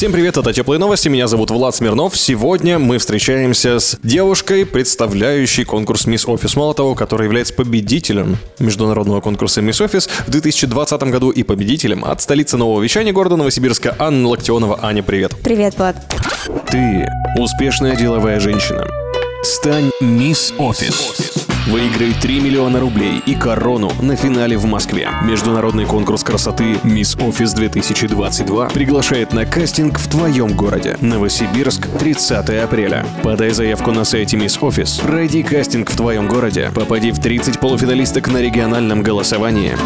Всем привет, это Теплые новости, меня зовут Влад Смирнов. Сегодня мы встречаемся с девушкой, представляющей конкурс Мисс Офис. Мало того, который является победителем международного конкурса Мисс Офис в 2020 году и победителем от столицы нового вещания города Новосибирска Анна Локтионова. Аня, привет. Привет, Влад. Ты успешная деловая женщина. Стань Мисс Офис. Выиграй 3 миллиона рублей и корону на финале в Москве. Международный конкурс красоты Мисс Офис 2022 приглашает на кастинг в твоем городе. Новосибирск, 30 апреля. Подай заявку на сайте Мисс Офис. Пройди кастинг в твоем городе. Попади в 30 полуфиналисток на региональном голосовании.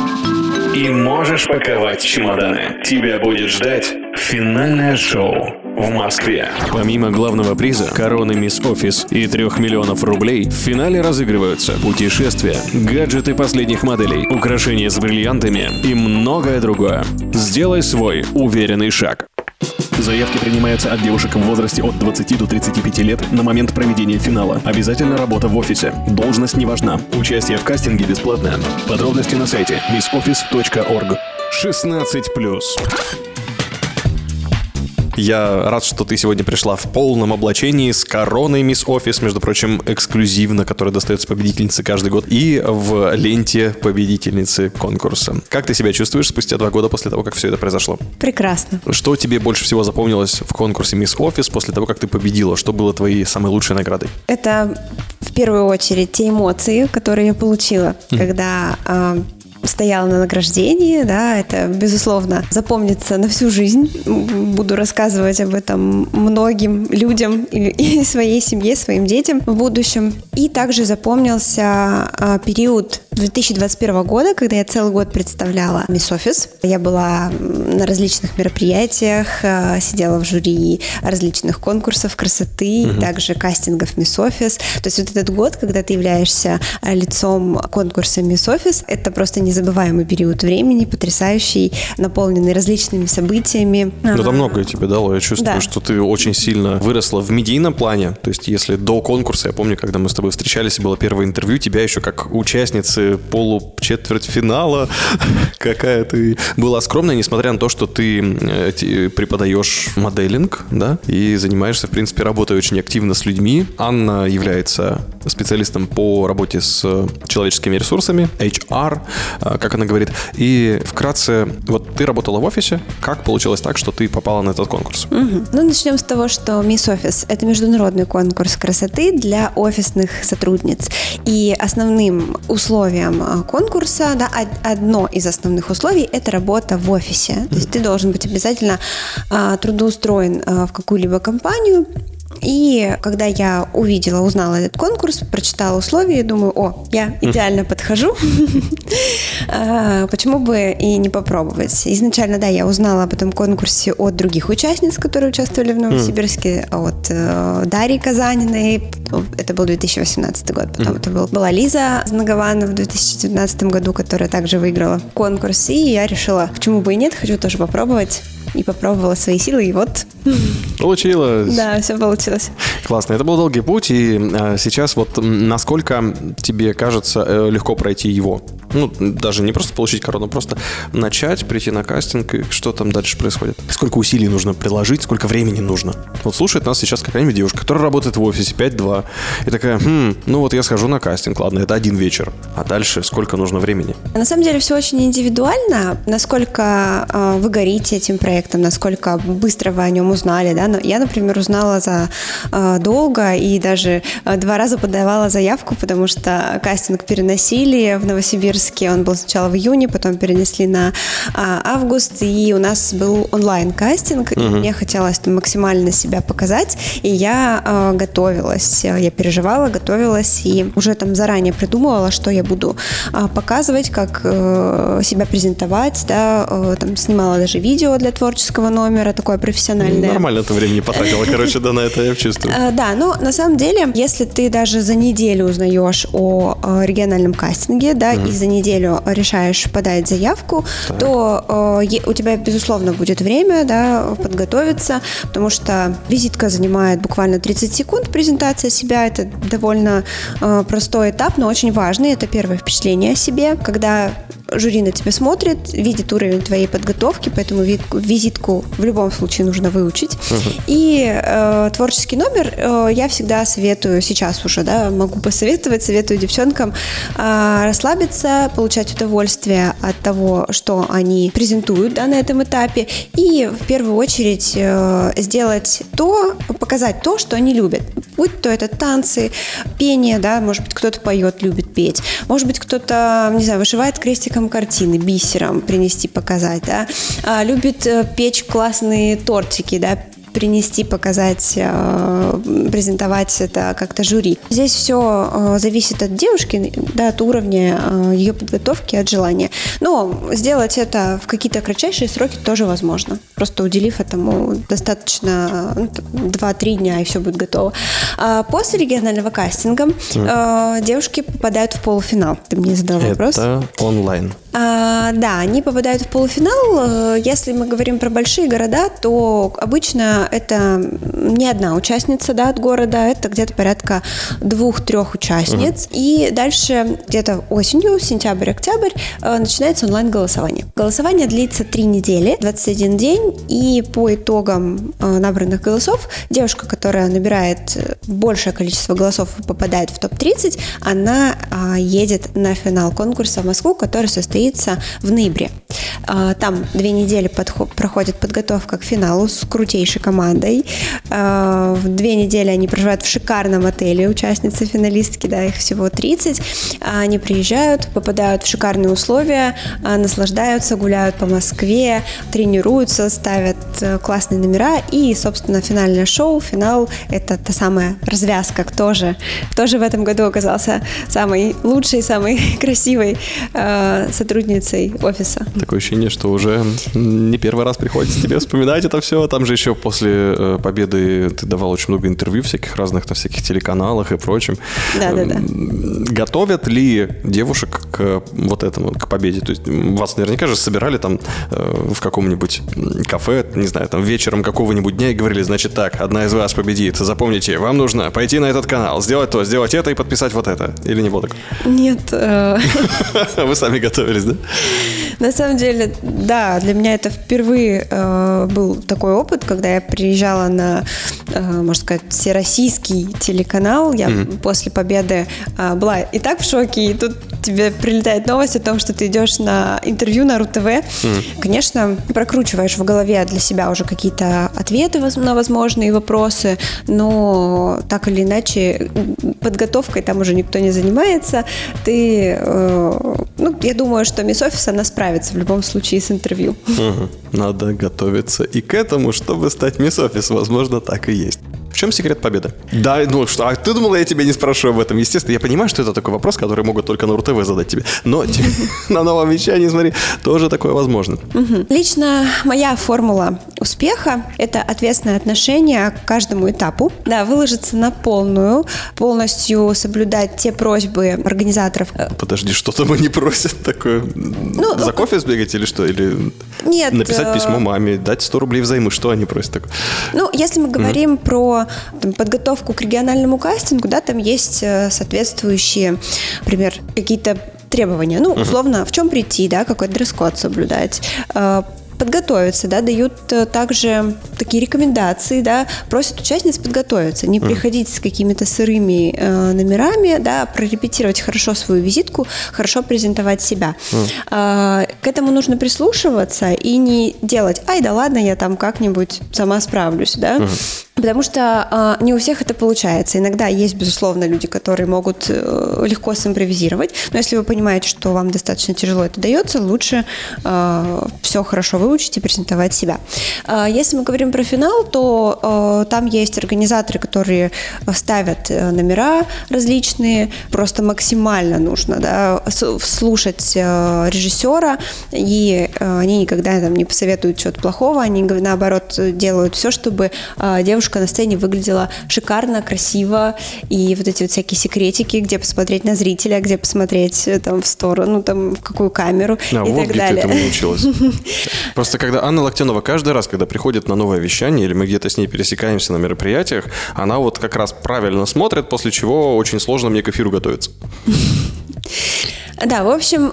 И можешь паковать чемоданы. Тебя будет ждать финальное шоу в Москве. Помимо главного приза, короны Мисс Офис и трех миллионов рублей, в финале разыгрываются путешествия, гаджеты последних моделей, украшения с бриллиантами и многое другое. Сделай свой уверенный шаг. Заявки принимаются от девушек в возрасте от 20 до 35 лет на момент проведения финала. Обязательно работа в офисе. Должность не важна. Участие в кастинге бесплатное. Подробности на сайте missoffice.org. 16+. Я рад, что ты сегодня пришла в полном облачении с короной Мисс Офис, между прочим, эксклюзивно, которая достается победительнице каждый год, и в ленте победительницы конкурса. Как ты себя чувствуешь спустя два года после того, как все это произошло? Прекрасно. Что тебе больше всего запомнилось в конкурсе Мисс Офис после того, как ты победила? Что было твоей самой лучшей наградой? Это в первую очередь те эмоции, которые я получила, когда э, стояла на награждении, да, это, безусловно, запомнится на всю жизнь. Буду рассказывать об этом многим людям и, и своей семье, своим детям в будущем. И также запомнился а, период 2021 года, когда я целый год представляла Мисс Офис. Я была на различных мероприятиях, а, сидела в жюри различных конкурсов красоты, угу. также кастингов Мисс Офис. То есть вот этот год, когда ты являешься лицом конкурса Мисс Офис, это просто не незабываемый период времени, потрясающий, наполненный различными событиями. Ну, это многое тебе дало. Я чувствую, да. что ты очень сильно выросла в медийном плане. То есть, если до конкурса, я помню, когда мы с тобой встречались, было первое интервью, тебя еще как участницы полу-четвертьфинала, какая ты была скромная, несмотря на то, что ты э, преподаешь моделинг, да, и занимаешься, в принципе, работой очень активно с людьми. Анна является специалистом по работе с человеческими ресурсами, HR, как она говорит. И вкратце, вот ты работала в офисе, как получилось так, что ты попала на этот конкурс? Угу. Ну, начнем с того, что Мисс Офис – это международный конкурс красоты для офисных сотрудниц. И основным условием а, конкурса, да, одно из основных условий – это работа в офисе. То есть ты должен быть обязательно а, трудоустроен а, в какую-либо компанию, и когда я увидела, узнала этот конкурс, прочитала условия, думаю, о, я идеально подхожу. А, почему бы и не попробовать? Изначально, да, я узнала об этом конкурсе от других участниц, которые участвовали в Новосибирске, от э, Дарьи Казаниной. Это был 2018 год. Потом это была Лиза Знагована в 2019 году, которая также выиграла конкурс. И я решила, почему бы и нет, хочу тоже попробовать и попробовала свои силы, и вот... Получилось. Да, все получилось. Классно. Это был долгий путь, и э, сейчас вот насколько тебе кажется э, легко пройти его? Ну, даже не просто получить корону, просто начать, прийти на кастинг, и что там дальше происходит? Сколько усилий нужно приложить, сколько времени нужно? Вот слушает нас сейчас какая-нибудь девушка, которая работает в офисе 5-2, и такая, хм, ну вот я схожу на кастинг, ладно, это один вечер, а дальше сколько нужно времени? На самом деле все очень индивидуально, насколько э, вы горите этим проектом, насколько быстро вы о нем узнали, да, но я, например, узнала за э, долго и даже э, два раза подавала заявку, потому что кастинг переносили в Новосибирск Новосибирске. Он был сначала в июне, потом перенесли на а, август, и у нас был онлайн-кастинг. Угу. мне хотелось там, максимально себя показать, и я а, готовилась. Я переживала, готовилась, и уже там заранее придумывала, что я буду а, показывать, как а, себя презентовать, да, а, там снимала даже видео для творческого номера, такое профессиональное. Нормально ты времени потратила, короче, да, на это я чувствую. Да, но на самом деле, если ты даже за неделю узнаешь о региональном кастинге, да, и за за неделю решаешь подать заявку, то э, у тебя, безусловно, будет время да, подготовиться, потому что визитка занимает буквально 30 секунд, презентация себя, это довольно э, простой этап, но очень важный, это первое впечатление о себе, когда жюри на тебя смотрит, видит уровень твоей подготовки, поэтому визитку в любом случае нужно выучить. Uh-huh. И э, творческий номер э, я всегда советую, сейчас уже, да, могу посоветовать, советую девчонкам э, расслабиться, получать удовольствие от того, что они презентуют да, на этом этапе, и в первую очередь э, сделать то, показать то, что они любят. Будь то это танцы, пение, да, может быть, кто-то поет, любит петь, может быть, кто-то, не знаю, вышивает крестиком художником картины, бисером принести, показать, да, а, любит э, печь классные тортики, да, принести, показать, э, презентовать это как-то жюри. Здесь все э, зависит от девушки, да, от уровня э, ее подготовки, от желания. Но сделать это в какие-то кратчайшие сроки тоже возможно. Просто уделив этому достаточно 2-3 дня, и все будет готово. А после регионального кастинга mm. девушки попадают в полуфинал. Ты мне задал вопрос. Это онлайн. А, да, они попадают в полуфинал. Если мы говорим про большие города, то обычно это не одна участница да, от города, это где-то порядка двух-трех участниц. Угу. И дальше где-то осенью, сентябрь-октябрь, э, начинается онлайн-голосование. Голосование длится три недели, 21 день, и по итогам э, набранных голосов девушка, которая набирает большее количество голосов и попадает в топ-30, она э, едет на финал конкурса в Москву, который состоится в ноябре. Там две недели подход, проходит подготовка к финалу с крутейшей командой командой. А, в две недели они проживают в шикарном отеле, участницы финалистки, да, их всего 30. А, они приезжают, попадают в шикарные условия, а, наслаждаются, гуляют по Москве, тренируются, ставят э, классные номера и, собственно, финальное шоу, финал – это та самая развязка, кто же, кто же в этом году оказался самой лучшей, самой красивой сотрудницей офиса. Такое ощущение, что уже не первый раз приходится тебе вспоминать это все, там же еще после э, победы ты давал очень много интервью всяких разных на всяких телеканалах и прочем. Да, да, да. Готовят ли девушек к вот этому, к победе? То есть вас наверняка же собирали там э, в каком-нибудь кафе, не знаю, там вечером какого-нибудь дня и говорили, значит так, одна из вас победит, запомните, вам нужно пойти на этот канал, сделать то, сделать это и подписать вот это. Или не было так? Нет. Э, Вы сами готовились, да? На самом деле, да, для меня это впервые был такой опыт, когда я приезжала на, э, можно сказать, всероссийский телеканал. Я mm-hmm. после победы э, была и так в шоке, и тут тебе прилетает новость о том, что ты идешь на интервью на РУ-ТВ. Mm-hmm. Конечно, прокручиваешь в голове для себя уже какие-то ответы на возможные вопросы, но так или иначе подготовкой там уже никто не занимается. Ты, э, ну, я думаю, что мисс Офис, она справится в любом случае с интервью. Надо готовиться и к этому, чтобы стать мисс Офис. Возможно, так и есть. В чем секрет победы? Да, ну что, а ты думала, я тебя не спрошу об этом? Естественно, я понимаю, что это такой вопрос, который могут только на РУ-ТВ задать тебе. Но на новом вещании, смотри, тоже такое возможно. Лично моя формула успеха – это ответственное отношение к каждому этапу. Да, выложиться на полную, полностью соблюдать те просьбы организаторов. Подожди, что там они просят такое? Ну, За кофе сбегать или что? Или нет, написать э, письмо маме, дать 100 рублей взаймы? Что они просят такое? Ну, если мы говорим про там, подготовку к региональному кастингу, да, там есть э, соответствующие, например, какие-то требования. Ну, условно, в чем прийти, да, какой дресс-код соблюдать, э, подготовиться, да, дают э, также такие рекомендации, да, просят участниц подготовиться, не приходить с какими-то сырыми э, номерами, да, прорепетировать хорошо свою визитку, хорошо презентовать себя. Э, к этому нужно прислушиваться и не делать, ай, да ладно, я там как-нибудь сама справлюсь, да, Потому что э, не у всех это получается. Иногда есть, безусловно, люди, которые могут э, легко симпровизировать. Но если вы понимаете, что вам достаточно тяжело это дается, лучше э, все хорошо выучить и презентовать себя. Э, если мы говорим про финал, то э, там есть организаторы, которые ставят э, номера различные. Просто максимально нужно да, слушать э, режиссера, и э, они никогда там не посоветуют чего-то плохого, они наоборот делают все, чтобы э, девушка на сцене выглядела шикарно, красиво, и вот эти вот всякие секретики, где посмотреть на зрителя, где посмотреть там в сторону, там в какую камеру А и вот так далее. ты этому научилась. Просто когда Анна Локтенова каждый раз, когда приходит на новое вещание, или мы где-то с ней пересекаемся на мероприятиях, она вот как раз правильно смотрит, после чего очень сложно мне к эфиру готовиться. Да, в общем,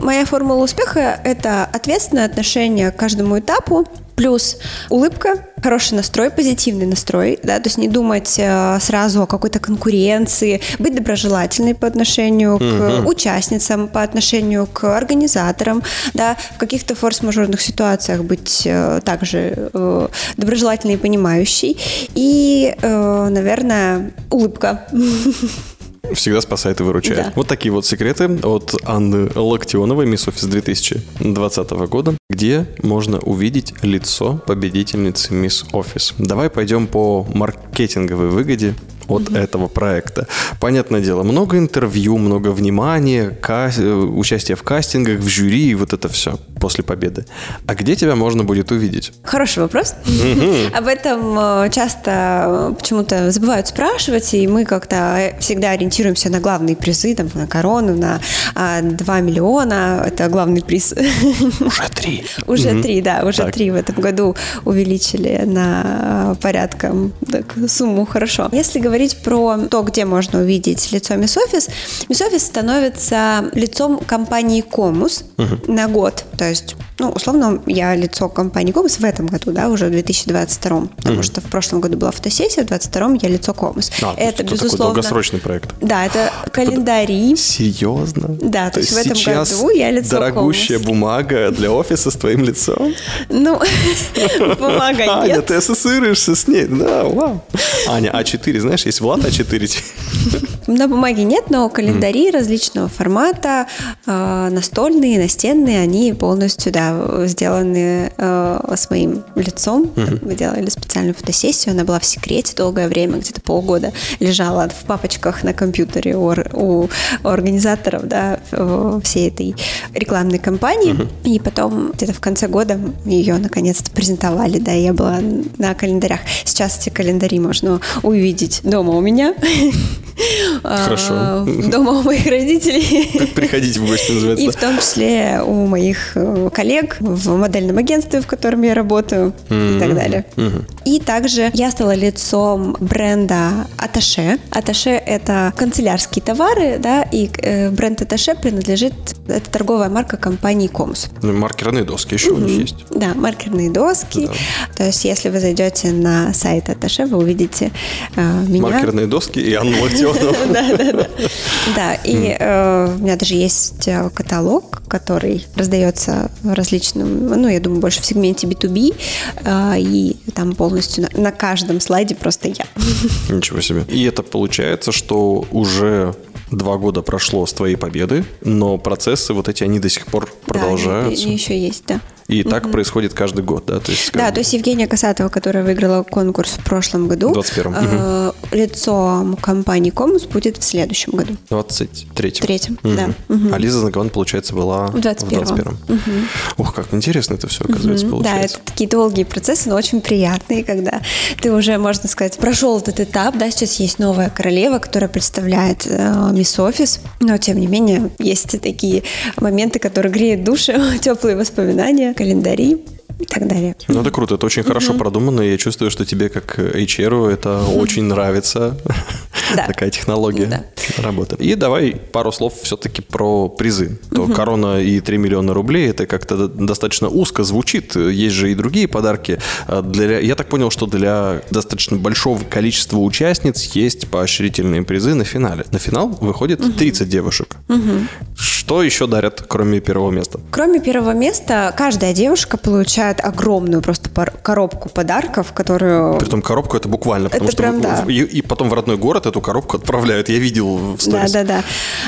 моя формула успеха – это ответственное отношение к каждому этапу, плюс улыбка, хороший настрой, позитивный настрой, да, то есть не думать э, сразу о какой-то конкуренции, быть доброжелательной по отношению к участницам, по отношению к организаторам, да, в каких-то форс-мажорных ситуациях быть э, также э, доброжелательной и понимающей, и, э, наверное, улыбка. Всегда спасает и выручает. Да. Вот такие вот секреты от Анны Локтионовой, Мисс Офис 2020 года, где можно увидеть лицо победительницы Мисс Офис. Давай пойдем по маркетинговой выгоде от этого проекта. Понятное дело, много интервью, много внимания, ка- э, участие в кастингах, в жюри и вот это все после победы. А где тебя можно будет увидеть? Хороший вопрос. Об этом э, часто почему-то забывают спрашивать, и мы как-то э, всегда ориентируемся на главные призы, там, на корону, на а, 2 миллиона. Это главный приз. Уже три. Уже три, да, уже Так. три в этом году увеличили на порядком так, сумму хорошо. Если говорить про то, где можно увидеть лицо Miss Office, Miss Office становится лицом компании Комус на год. То есть, ну, условно, я лицо компании Комус в этом году, да, уже в 2022, потому что в прошлом году была фотосессия, в 2022 я лицо Комус. А, это, это такой безусловно... долгосрочный проект. Да, это календари. Серьезно? Да, то есть в этом году я лицо дорогущая Комус. бумага для офиса с твоим лицом? Ну, бумага Аня, нет. ты ассоциируешься с ней. Да, вау. Аня, А4, знаешь, есть Влад А4. На бумаге нет, но календари различного формата, э, настольные, настенные, они полностью, да, сделаны э, с моим лицом. Мы делали специальную фотосессию, она была в секрете долгое время, где-то полгода лежала в папочках на компьютере у, ор- у организаторов, да, всей этой рекламной кампании. И потом где-то в конце года ее наконец-то презентовали, да, я была на календарях. Сейчас эти календари можно увидеть дома у меня. Хорошо. А, Дома у моих родителей. Приходите в гости, И называется. в том числе у моих э, коллег в модельном агентстве, в котором я работаю и так далее. И также я стала лицом бренда Attache. Attache – это канцелярские товары, да, и э, бренд Attache принадлежит, это торговая марка компании Комус. Ну, Маркерные доски еще у них есть. Да, маркерные доски. То есть, если вы зайдете на сайт Attache, вы увидите э, меня. Маркерные доски и Анну Локтионову. Да, да, да. Да, и э, у меня даже есть э, каталог, который раздается различным, ну, я думаю, больше в сегменте B2B, э, и там полностью на, на каждом слайде просто я. Ничего себе. И это получается, что уже два года прошло с твоей победы, но процессы вот эти, они до сих пор продолжаются. Да, они еще есть, да. И так происходит каждый год, да? То есть, Да, то есть Евгения Касатова, которая выиграла конкурс в прошлом году, 21-м, э, лицом компании Комус будет в следующем году. 23-м. Третьем, Мгм. да. А Лиза Загован, получается, была В 21-м. 21-м. Ух, как интересно это все, оказывается, Да, получается. это такие долгие процессы, но очень приятные, когда ты уже, можно сказать, прошел этот этап, да, сейчас есть новая королева, которая представляет э, Мисс Офис, но тем не менее есть такие моменты, которые греют души, теплые воспоминания, календари и так далее. Ну, это круто, это очень хорошо продумано, и я чувствую, что тебе, как HR, это очень нравится. Да. Такая технология Да. работы. И давай пару слов все-таки про призы. То корона и 3 миллиона рублей, это как-то достаточно узко звучит. Есть же и другие подарки. А Для, я так понял, что для достаточно большого количества участниц есть поощрительные призы на финале. На финал выходит 30 девушек. Что еще дарят, кроме первого места? Кроме первого места, каждая девушка получает огромную просто коробку подарков, которую... Притом коробку это буквально, потому Это что прям, в- да. и, и потом в родной город эту коробку отправляют. Я видел в Да, сторис. да, да.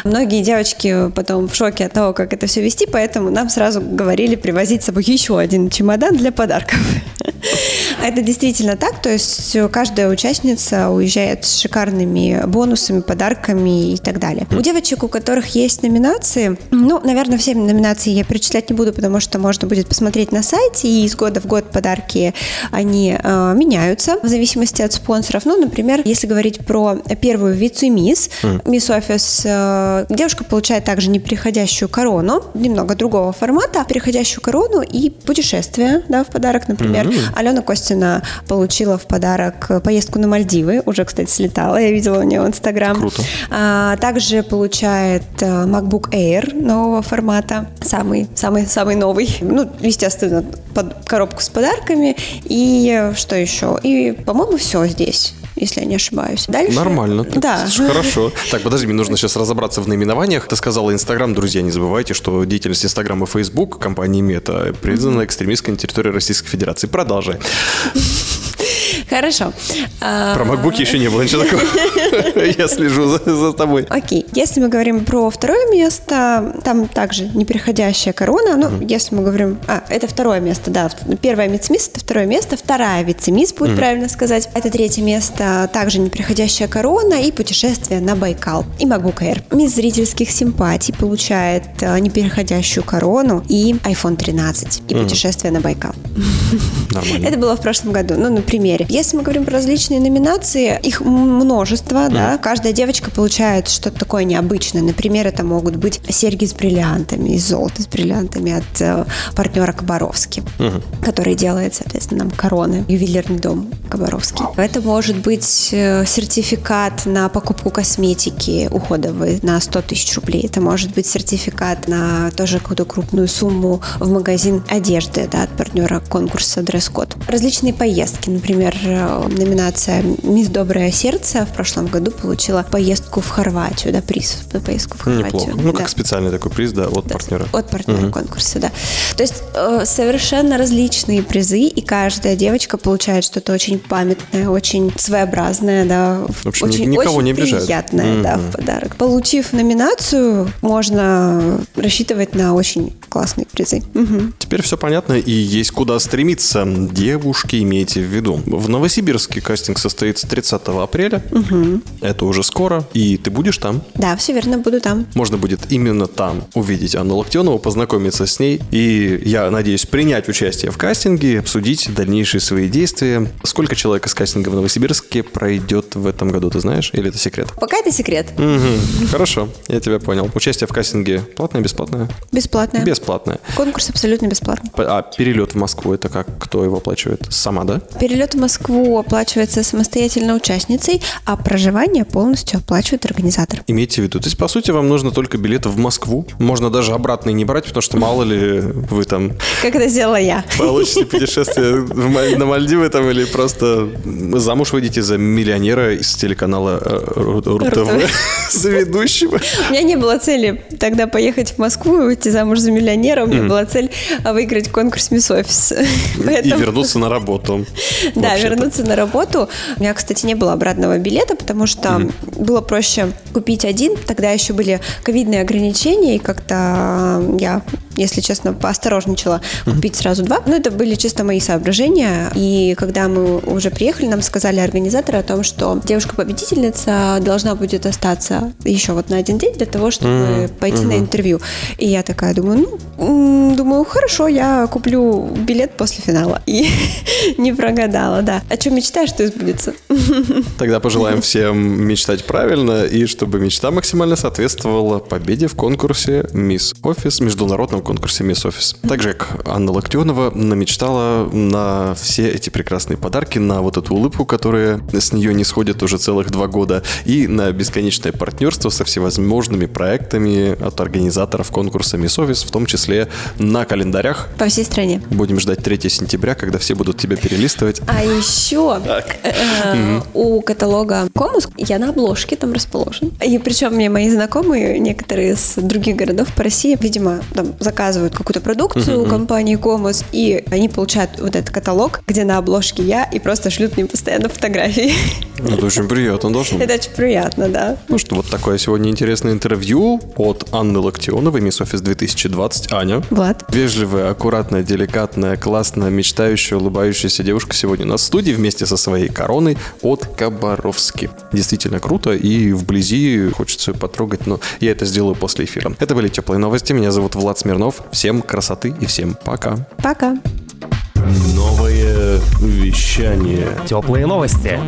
Многие девочки потом в шоке от того, как это все вести, поэтому нам сразу говорили привозить с собой еще один чемодан для подарков. Это действительно так, то есть каждая участница уезжает с шикарными бонусами, подарками и так далее. У девочек, у которых есть номинации. Ну, наверное, все номинации я перечислять не буду, потому что можно будет посмотреть на сайте, и из года в год подарки, они э, меняются в зависимости от спонсоров. Ну, например, если говорить про первую вице-мисс, мисс офис, э, девушка получает также неприходящую корону, немного другого формата, переходящую корону и путешествие, да, в подарок, например. Алена Костина получила в подарок поездку на Мальдивы, уже, кстати, слетала, я видела у нее в Инстаграм. Круто. А, также получает э, MacBook Air нового формата, самый, самый, самый новый. Ну, естественно, под коробку с подарками. И что еще? И, по-моему, все здесь если я не ошибаюсь. Дальше. Нормально. Да. слушай, Хорошо. Так, подожди, мне нужно сейчас разобраться в наименованиях. Ты сказала Инстаграм, друзья, не забывайте, что деятельность Инстаграм и Фейсбук компании Мета признана экстремистской на территории Российской Федерации. Продолжай. Хорошо. А, Про макбуки еще не было ничего такого. Я слежу за, тобой. Окей. Если мы говорим про второе место, там также непереходящая корона. Ну, если мы говорим... А, это второе место, да. Первое вице-мисс, это второе место. Вторая вице-мисс, будет правильно сказать. Это третье место, также непереходящая корона и путешествие на Байкал. И MacBook Air. Мисс зрительских симпатий получает э, непереходящую корону и iPhone 13. И путешествие на Байкал. Нормально. Это было в прошлом году, ну, на примере. Если мы говорим про различные номинации, их множество, да, каждая девочка получает что-то такое необычное. Например, это могут быть серьги с бриллиантами, из золота с бриллиантами от э, партнера Кабаровски, который делает, соответственно, нам короны, ювелирный дом Кабаровский. Это может быть э, сертификат на покупку косметики уходовой на 100 тысяч рублей. Это может быть сертификат на тоже какую-то крупную сумму в магазин одежды, да, от партнера конкурса «Дресс-код». Различные поездки, например, номинация «Мисс Доброе сердце» в прошлом году получила поездку в Хорватию, да, приз за поездку в Хорватию. Неплохо. Ну, Да. как специальный такой приз, да, от партнера. От партнера конкурса, да. То есть э, совершенно различные призы, и каждая девочка получает что-то очень памятное, очень своеобразное, да, В общем, очень, никого очень не обижают. приятное, да, в подарок. Получив номинацию, можно рассчитывать на очень классные призы. Мгм. Теперь все понятно и есть куда стремиться. Девушки, имейте в виду. В Новосибирске кастинг состоится 30 апреля. Это уже скоро. И ты будешь там. Да, все верно, буду там. Можно будет именно там увидеть Анну Локтенову, познакомиться с ней. И я надеюсь принять участие в кастинге, обсудить дальнейшие свои действия. Сколько человек из кастинга в Новосибирске пройдет в этом году, ты знаешь? Или это секрет? Пока это секрет. Мгм. Хорошо, я тебя понял. Участие в кастинге платное, бесплатное? Бесплатное. Бесплатное. Конкурс абсолютно бесплатный. А перелет в Москву это как? Кто его оплачивает? Сама, да? Перелет в Москву оплачивается самостоятельно участницей, а проживание полностью оплачивает организатор. Имейте в виду. То есть, по сути, вам нужно только билеты в Москву. Можно даже обратно и не брать, потому что мало ли вы там Как это сделала я. получите путешествие на Мальдивы там или просто замуж выйдете за миллионера из телеканала э, Ру- РУ-ТВ, за ведущего. У меня не было цели тогда поехать в Москву и выйти замуж за миллионера. У меня была цель а, выиграть конкурс Мисс Офис. И вернуться на работу. Да, Вообще-то. Вернуться на работу. У меня, кстати, не было обратного билета, потому что было проще купить один. Тогда еще были ковидные ограничения, и как-то я, если честно, поосторожничала купить сразу два. Но это были чисто мои соображения. И когда мы уже приехали, нам сказали организаторы о том, что девушка-победительница должна будет остаться еще вот на один день для того, чтобы пойти на интервью. И я такая думаю, ну, думаю, хорошо, я куплю билет после финала. И не прогадала, да. О чем мечтаешь, что избудется. Тогда пожелаем всем мечтать правильно и чтобы мечта максимально соответствовала победе в конкурсе Мисс Офис, международном конкурсе Мисс Офис. Также как Анна Локтионова намечтала на все эти прекрасные подарки, на вот эту улыбку, которая с нее не сходит уже целых два года, и на бесконечное партнерство со всевозможными проектами от организаторов конкурса Мисс Офис, в том числе на календарях. По всей стране. Будем ждать 3 сентября, когда все будут тебя перелистывать. А еще э, у каталога Комус я на обложке там расположен. И причем мне мои знакомые, некоторые из других городов по России, видимо, там за- заказывают какую-то продукцию у компании Комос, и они получают вот этот каталог, где на обложке я, и просто шлют мне постоянно фотографии. Это очень приятно должно быть. Это очень приятно, да. Ну что, вот такое сегодня интересное интервью от Анны Локтионовой, Мисс Офис 2020. Аня. Влад. Вежливая, аккуратная, деликатная, классная, мечтающая, улыбающаяся девушка сегодня в студии вместе со своей короной от Кабаровски. Действительно круто и вблизи хочется ее потрогать, но я это сделаю после эфира. Это были теплые новости. Меня зовут Влад Смирнов. Всем красоты и всем пока. Пока. Новое вещание. Теплые новости.